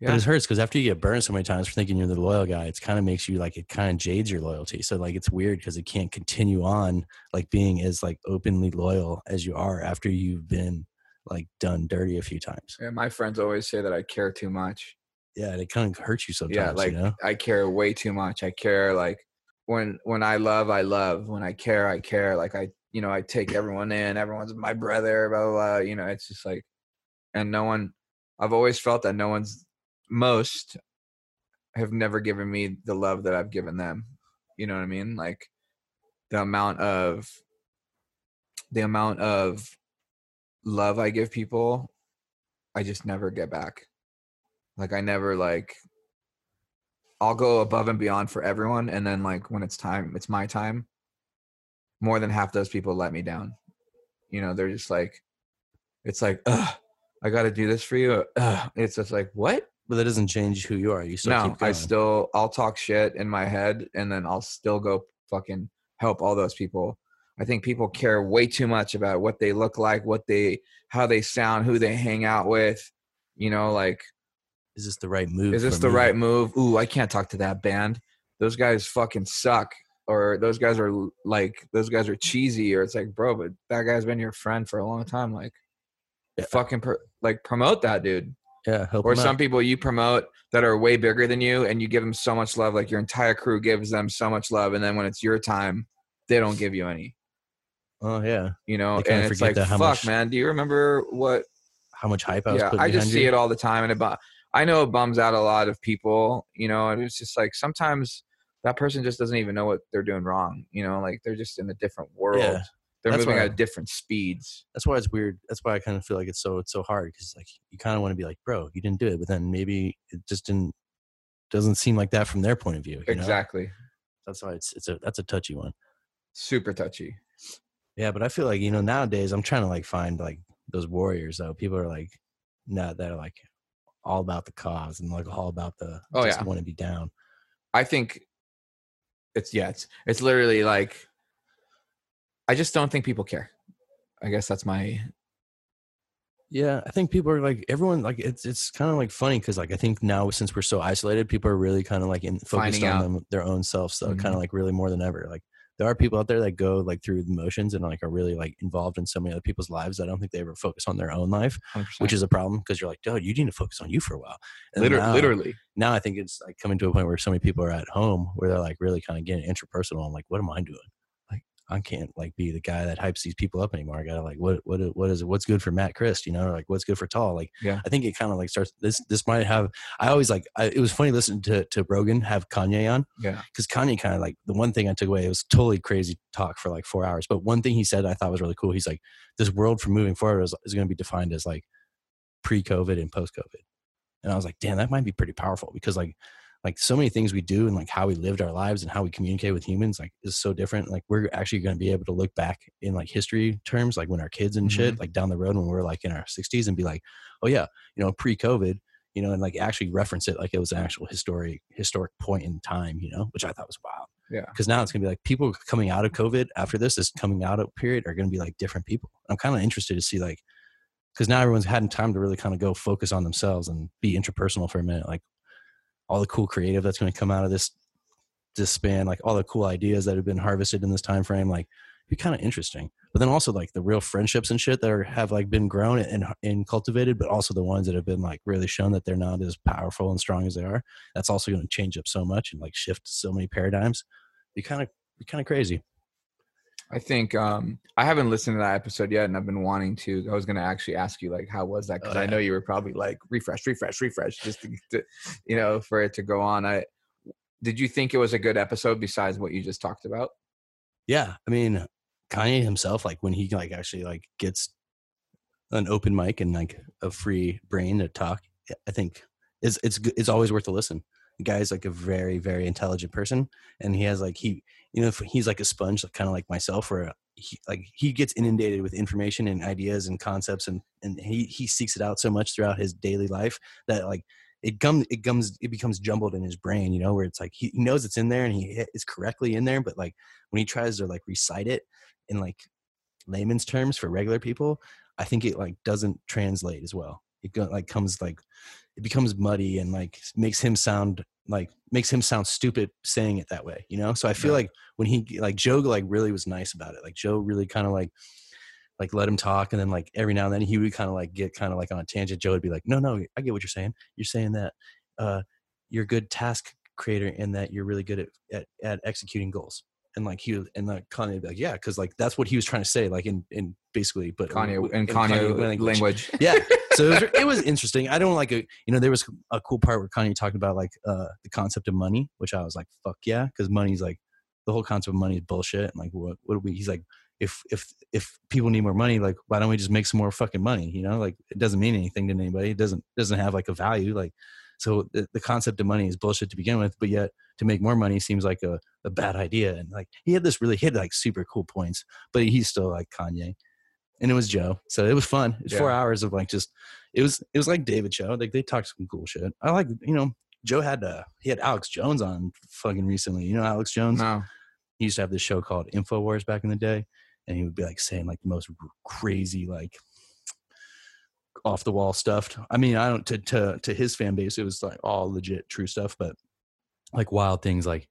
Yeah. But it hurts because after you get burned so many times for thinking you're the loyal guy, it's kind of makes you like it kind of jades your loyalty. So like it's weird because it can't continue on like being as like openly loyal as you are after you've been like done dirty a few times. Yeah. My friends always say that I care too much. Yeah, and it kind of hurts you sometimes. yeah. Like you know? I care way too much. I care like when when I love, I love. When I care, I care. Like I, you know, I take everyone in. Everyone's my brother. Blah blah. blah. You know, it's just like, and no one. I've always felt that no one's most have never given me the love that I've given them. You know what I mean? Like the amount of the amount of love I give people, I just never get back. Like I never like I'll go above and beyond for everyone and then like when it's time, it's my time. More than half those people let me down. You know, they're just like it's like, ugh, I gotta do this for you. Ugh. It's just like, what? But that doesn't change who you are. You still no, keep going. I still I'll talk shit in my head and then I'll still go fucking help all those people. I think people care way too much about what they look like, what they how they sound, who they hang out with. You know, like is this the right move? is this the me? right move? Ooh, I can't talk to that band. Those guys fucking suck. Or those guys are like those guys are cheesy. Or it's like, bro, but that guy's been your friend for a long time. Like, Yeah. fucking pro- like promote that dude. Yeah, Or some out. people you promote that are way bigger than you, and you give them so much love. Like your entire crew gives them so much love, and then when it's your time, they don't give you any. Oh yeah, You know, and it's like, fuck, much- man. Do you remember what how much hype I was yeah, I just see you. it all the time, and it, bu- I know it bums out a lot of people, you know, and it's just like sometimes that person just doesn't even know what they're doing wrong, you know, like they're just in a different world. Yeah, they're that's moving why- at different speeds. That's why it's weird. That's why I kind of feel like it's so it's so hard because like you kind of want to be like, bro, you didn't do it, but then maybe it just didn't doesn't seem like that from their point of view. you know? Exactly. That's why it's it's a that's a touchy one. Super touchy. Yeah, but I feel like you know nowadays I'm trying to like find like those warriors though. People are like no, that are like all about the cause and like all about the Oh, just yeah. want to be down. I think it's yeah, it's it's literally like I just don't think people care. I guess that's my Yeah, I think people are like everyone like it's it's kind of like funny because like I think now since we're so isolated, people are really kind of like in, focused Finding on them, their own self. So kind Mhm. of like really more than ever. Like there are people out there that go like through the motions and like are really like involved in so many other people's lives. I don't think they ever focus on their own life, 100%. which is a problem because you're like, dude, you need to focus on you for a while. And Liter- now- literally. now I think it's like coming to a point where so many people are at home where they're like really kind of getting interpersonal. I'm like, what am I doing? I can't like be the guy that hypes these people up anymore. I gotta like, what, what, what is, what's good for Matt Christ? You know, or, like what's good for Tall? Like, Yeah. I think it kind of like starts. This, this might have. I always like. I, it was funny listening to to Rogan have Kanye on Yeah. because Kanye kind of like the one thing I took away. It was totally crazy talk for like four hours, but one thing he said I thought was really cool. He's like, this world from moving forward is, is going to be defined as like pre-COVID and post-COVID. And I was like, damn, that might be pretty powerful because like like so many things we do and like how we lived our lives and how we communicate with humans like is so different. Like we're actually going to be able to look back in like history terms, like when our kids and shit, mm-hmm. like down the road when we're like in our 60s and be like, oh yeah, you know, pre-COVID, you know, and like actually reference it like it was an actual historic historic point in time, you know, which I thought was wild. Yeah. Because now it's gonna be like people coming out of COVID after this, this coming out of period are gonna be like different people. I'm kind of interested to see like because now everyone's had time to really kind of go focus on themselves and be interpersonal for a minute. Like all the cool creative that's going to come out of this this span, like all the cool ideas that have been harvested in this time frame, like be kind of interesting. But then also like the real friendships and shit that are, have like been grown and and cultivated, but also the ones that have been like really shown that they're not as powerful and strong as they are. That's also going to change up so much and like shift so many paradigms. Be kind of be kind of crazy. I think um I haven't listened to that episode yet and I've been wanting to. I was gonna actually ask you like how was that? Because Oh, I know you were probably like refresh, refresh, refresh, just to, to you know, for it to go on. I did you think it was a good episode besides what you just talked about? Yeah, I mean, Kanye himself, like when he like actually like gets an open mic and like a free brain to talk, I think it's it's it's always worth a listen. The guy's like a very very intelligent person, and he has like he you know he's like a sponge, like, kind of like myself, where he like he gets inundated with information and ideas and concepts, and and he he seeks it out so much throughout his daily life that like it comes it comes it becomes jumbled in his brain you know where it's like he, he knows it's in there and he is correctly in there but like when he tries to like recite it in like layman's terms for regular people i think it like doesn't translate as well. It go, like comes like it becomes muddy and like makes him sound like makes him sound stupid saying it that way you know so i feel Right. like when he like joe like really was nice about it like joe really kind of like like let him talk and then like every now and then he would kind of like get kind of like on a tangent joe would be like no no i get what you're saying you're saying that uh you're a good task creator and that you're really good at at, at executing goals and like he was and like kanye would be like yeah because like that's what he was trying to say like in in basically but Kanye and in Kanye, language. yeah. So it was, it was interesting. I don't like a you know there was a cool part where kanye talked about like uh the concept of money which i was like fuck yeah because money's like the whole concept of money is bullshit and like what what do we he's like if if if people need more money like why don't we just make some more fucking money you know? Like it doesn't mean anything to anybody. It doesn't doesn't have like a value like so the, the concept of money is bullshit to begin with but yet to make more money seems like a, a bad idea and like he had this really hit like super cool points but he's still like kanye and it was joe so it was fun it's four Yeah. hours of like just it was it was like david show like they talked some cool shit i like you know joe had uh he had alex jones on fucking recently you know alex jones No. he used to have this show called Infowars back in the day, and he would be like saying like the most crazy like off the wall stuff. I mean, I don't to to to his fan base, it was like all legit true stuff, but like wild things like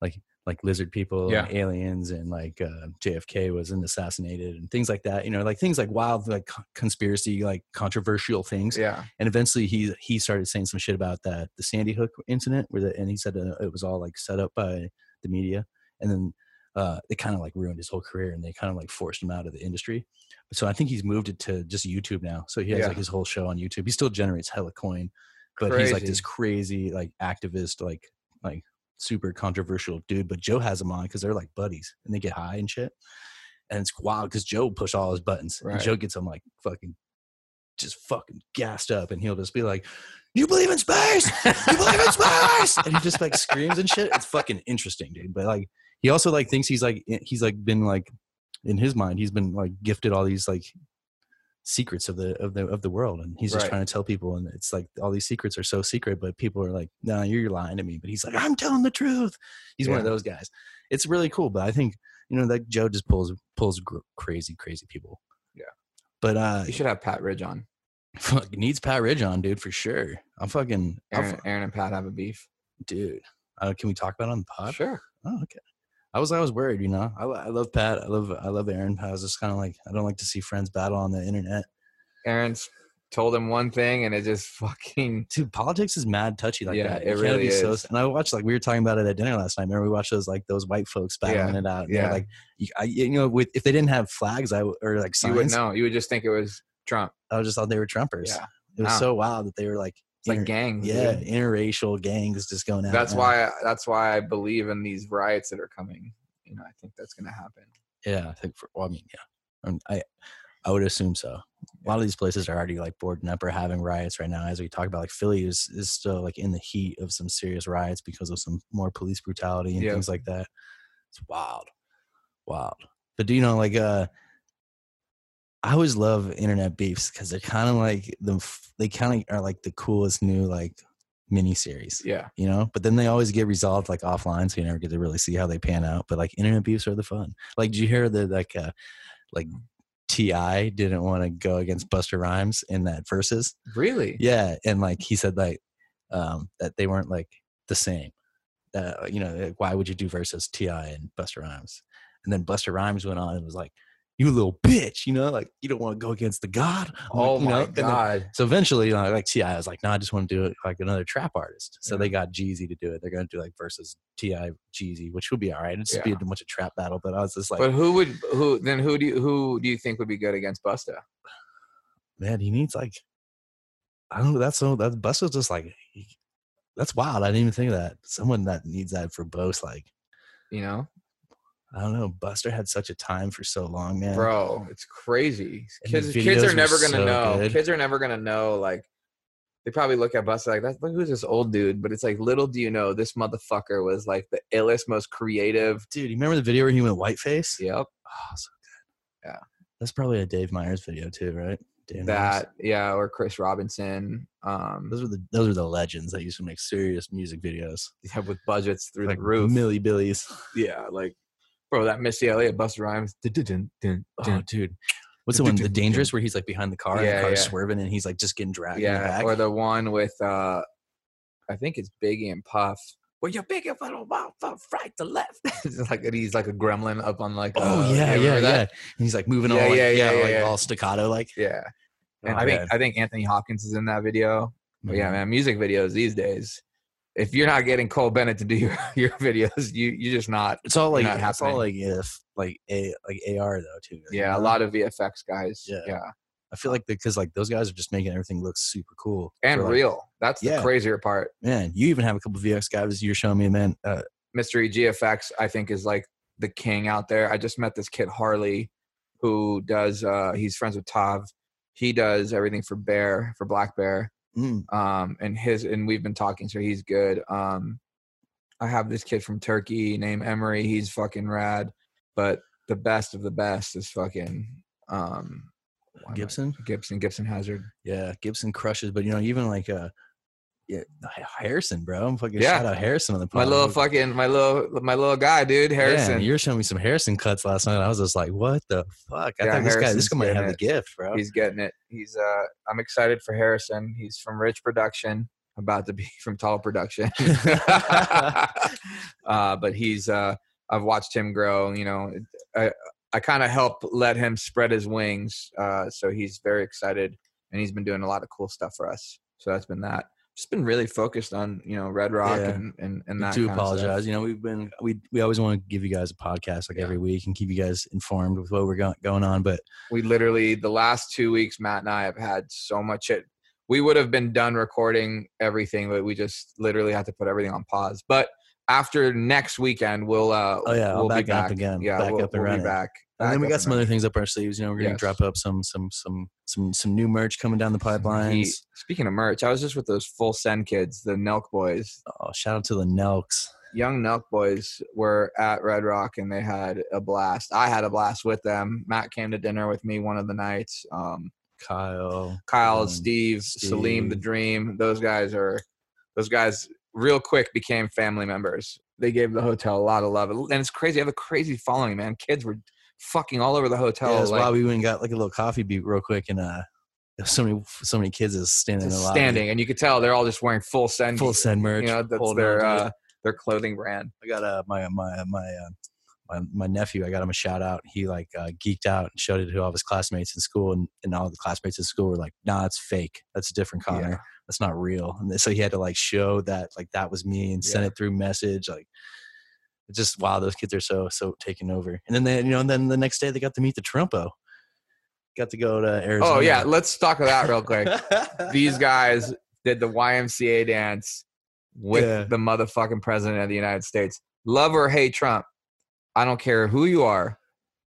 like like lizard people and aliens and like uh, JFK wasn't assassinated and things like that. You know, like things like wild like conspiracy like controversial things Yeah. and eventually he he started saying some shit about that the Sandy Hook incident where the, and he said uh, it was all like set up by the media and then uh, it kind of like ruined his whole career, and they kind of like forced him out of the industry. So I think he's moved it to just YouTube now. So he has Yeah. like his whole show on YouTube. He still generates hella coin, but he's like this crazy like activist, like like super controversial dude. But Joe has him on because they're like buddies and they get high and shit. And it's wild because Joe push all his buttons. And Joe gets him like fucking just fucking gassed up and he'll just be like, You believe in space? You believe in space? And he just like screams and shit. It's fucking interesting, dude. But like he also like thinks he's like he's like been like in his mind, he's been like gifted all these like secrets of the of the of the world and he's just Right. trying to tell people and it's like all these secrets are so secret but people are like no you're lying to me but he's like i'm telling the truth he's one of those guys it's really cool but i think you know that joe just pulls pulls gr- crazy crazy people Yeah. but uh You should have Pat Ridge on. fuck, needs pat ridge on dude for sure i'm fucking I'm Aaron, fu- Aaron and Pat have a beef. dude uh, can we talk about it on the pod Sure. Oh, okay. I was I was worried, you know. I, I love Pat. I love I love Aaron. I was just kind of like I don't like to see friends battle on the internet. Aaron's told him one thing and it just fucking Dude, politics is mad touchy like Yeah, that. it You really be so- is. and I watched like we were talking about it at dinner last night. Remember we watched those like those white folks battling it out. Yeah. like you, I, you know, with if they didn't have flags, I or like you would signs, know. You would just think it was Trump. I was just thought they were Trumpers. Yeah. It was so wild that they were like, It's like inter- gangs. yeah, dude. interracial gangs just going out. That's why that's why I believe in these riots that are coming. You know, I think that's gonna happen. Yeah, I think for well, I mean, yeah, Um, I I would assume so. A lot of these places are already like boarding up or having riots right now. As we talk about, like Philly is is still like in the heat of some serious riots because of some more police brutality and Yeah. things like that. It's wild, wild. But do you know, like, uh, I always love internet beefs because they're kind of like the they kind of are like the coolest new like mini series Yeah. you know? But then they always get resolved like offline so you never get to really see how they pan out but like internet beefs are the fun. Like did you hear that like uh like ti didn't want to go against Busta Rhymes in that verses? Really? yeah and like he said like um that they weren't like the same. Uh, you know like, why would you do versus ti and Busta Rhymes? And then Busta Rhymes went on and was like you little bitch you know like you don't want to go against the god Oh know? my then- god. so eventually, you know, like Ti I was like, "No, I just want to do it like another trap artist." So they got Jeezy to do it. They're gonna do like versus Ti Jeezy, which would be all right. It'd just be a Yeah. bunch of trap battle. But I was just like, but who would who then who do you who do you think would be good against Busta? man, he needs like, I don't know. That's so that Busta's just like, he- that's wild. I didn't even think of that. Someone that needs that for both, like, You know? I don't know. Busta had such a time for so long, man. Bro, it's crazy. Kids kids are never gonna so know. good. Kids are never gonna know like they probably look at Busta like that's look who's this old dude, but it's like little do you know this motherfucker was like the illest, most creative. dude, you remember the video where he went whiteface? Yep. Oh, so good. Yeah. that's probably a Dave Meyers video too, right? Dave Meyers. that yeah, or Chris Robinson. Um Those were the those were the legends that used to make serious music videos. yeah, with budgets through like the roof. Millie Billies. yeah, like bro, that Missy Elliott Busta Rhymes. Oh, dude. What's the one? The dangerous where he's like behind the car and Yeah, the car's yeah. swerving and he's like just getting dragged. in the Yeah, back. or the one with uh I think it's Biggie and Puff. Well, you're big if I don't want from right to left. it's like he's like a gremlin up on like. oh uh, yeah, you yeah, remember yeah. that? And he's like moving Yeah, all like, yeah, yeah, yeah, like yeah. all staccato like. Yeah. And Oh, I think man. I think Anthony Hopkins is in that video. But yeah, Mhm. man, music videos these days. If you're not getting Cole Bennett to do your, your videos, you you're just not. It's all like it's all like if like a like AR though too. Yeah, a know? lot of VFX guys. Yeah. Yeah. I feel like because like those guys are just making everything look super cool And like- real. That's the Yeah. crazier part. Man, you even have a couple VX guys you're showing me, man. Uh, Mystery GFX, I think, is like the king out there. I just met this kid Harley, who does. uh He's friends with Tav. He does everything for Bear for Black Bear. Mm, Um, and his and we've been talking, so he's good. Um, I have this kid from Turkey named Emery. He's fucking rad. But the best of the best is fucking um why am I- Gibson. Gibson Gibson Hazard. Yeah, Gibson crushes, but you know, even like uh yeah, Harrison, bro. I'm fucking Yeah. shout out Harrison on the podcast. My little fucking my little my little guy, dude, Harrison. Man, you were showing me some Harrison cuts last night. I was just like, what the fuck? I Yeah, thought this guy, this guy might have getting the gift, bro. He's getting it. He's uh I'm excited for Harrison. He's from Rich Production, about to be from Tall Production. uh but he's uh I've watched him grow, you know. I I kind of help let him spread his wings. Uh so he's very excited and he's been doing a lot of cool stuff for us. So that's been that. Just been really focused on you know Red Rock Yeah. and and, and that. do apologize. You know, we've been we we always want to give you guys a podcast like Yeah. every week and keep you guys informed with what we're going going on. But we literally the last two weeks matt and i have had so much shit we would have been done recording everything but we just literally had to put everything on pause but after next weekend we'll uh Oh, yeah, I'll we'll be back up back again. yeah Back we'll, up and we'll be back and then Back we got some other things up our sleeves. You know, we're gonna Yes. drop up some some some some some new merch coming down the Some pipelines. speaking of merch i was just with those full send kids the nelk boys Oh, shout out to the Nelks. young nelk boys were at red rock and they had a blast i had a blast with them matt came to dinner with me one of the nights um Kyle. Kyle, Um, Steve, Salim, the Dream. Those guys are, those guys real quick became family members. They gave the hotel a lot of love, and it's crazy. I have a crazy following, man. Kids were fucking all over the hotel. Yeah, that's like, why we went and got like a little coffee beat real quick and uh so many so many kids is standing in just the lobby. standing, and you could tell they're all just wearing full send. full send merch. You know, that's their uh, their clothing brand. I got uh, my my my uh, my my nephew. I got him a shout out. He like uh, geeked out and showed it to all of his classmates in school, and, and all the classmates in school were like, "Nah, it's fake. That's a different Connor. Yeah. That's not real." And so he had to like show that like that was me and send it through message. Like, it's just wow, those kids are so so taken over. And then they you know and then the next day they got to meet the Trumpo. Got to go to Arizona. Oh yeah, let's talk about that real quick. These guys did the YMCA dance with Yeah. the motherfucking president of the United States. Love or hate Trump, I don't care who you are.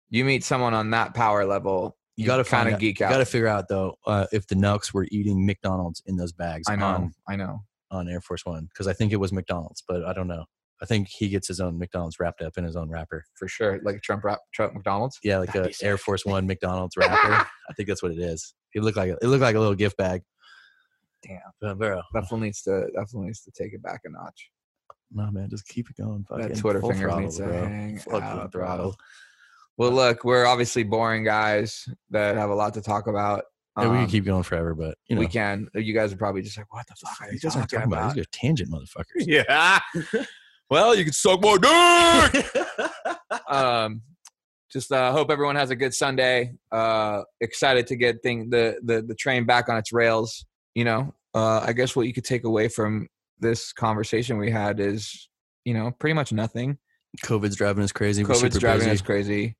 You meet someone on that power level, You got to kind find of out- geek You out. got to figure out though uh, if the Nelks were eating McDonald's in those bags. I know, on I know. on Air Force One because I think it was McDonald's, but I don't know. I think he gets his own McDonald's wrapped up in his own wrapper. for sure. Like a Trump, rap, Trump McDonald's. Yeah, like That'd a Air. Force One McDonald's wrapper. I think that's what it is. It looked like a, it looked like a little gift bag. Damn. But bro, That fool needs to. definitely needs to take it back a notch. no man, just keep it going. That Fucking Twitter full fingers throttle, needs to bro. hang Fucking out, bro. throttle. Well, look, we're obviously boring guys that have a lot to talk about. Yeah, we Um, can keep going forever, but you know, we can. You guys are probably just like, what the fuck are you you guys talking talking about. about? These are tangent motherfuckers. Yeah. well, you can suck more dick. um, just uh, hope everyone has a good Sunday. Uh, excited to get thing the, the the train back on its rails. You know, uh, I guess what you could take away from this conversation we had is, you know, pretty much nothing. COVID's driving us crazy. COVID's driving busy. us crazy.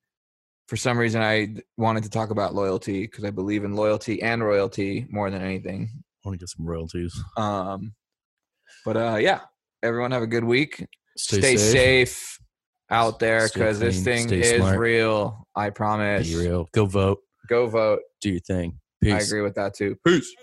For some reason, I wanted to talk about loyalty because I believe in loyalty and royalty more than anything. I want to get some royalties. Um, but uh, yeah, everyone have a good week. Stay, Stay, safe. safe. out there because this thing stay is smart. real. I promise. Be real. Go vote. Go vote. Do your thing. Peace. I agree with that too. Peace.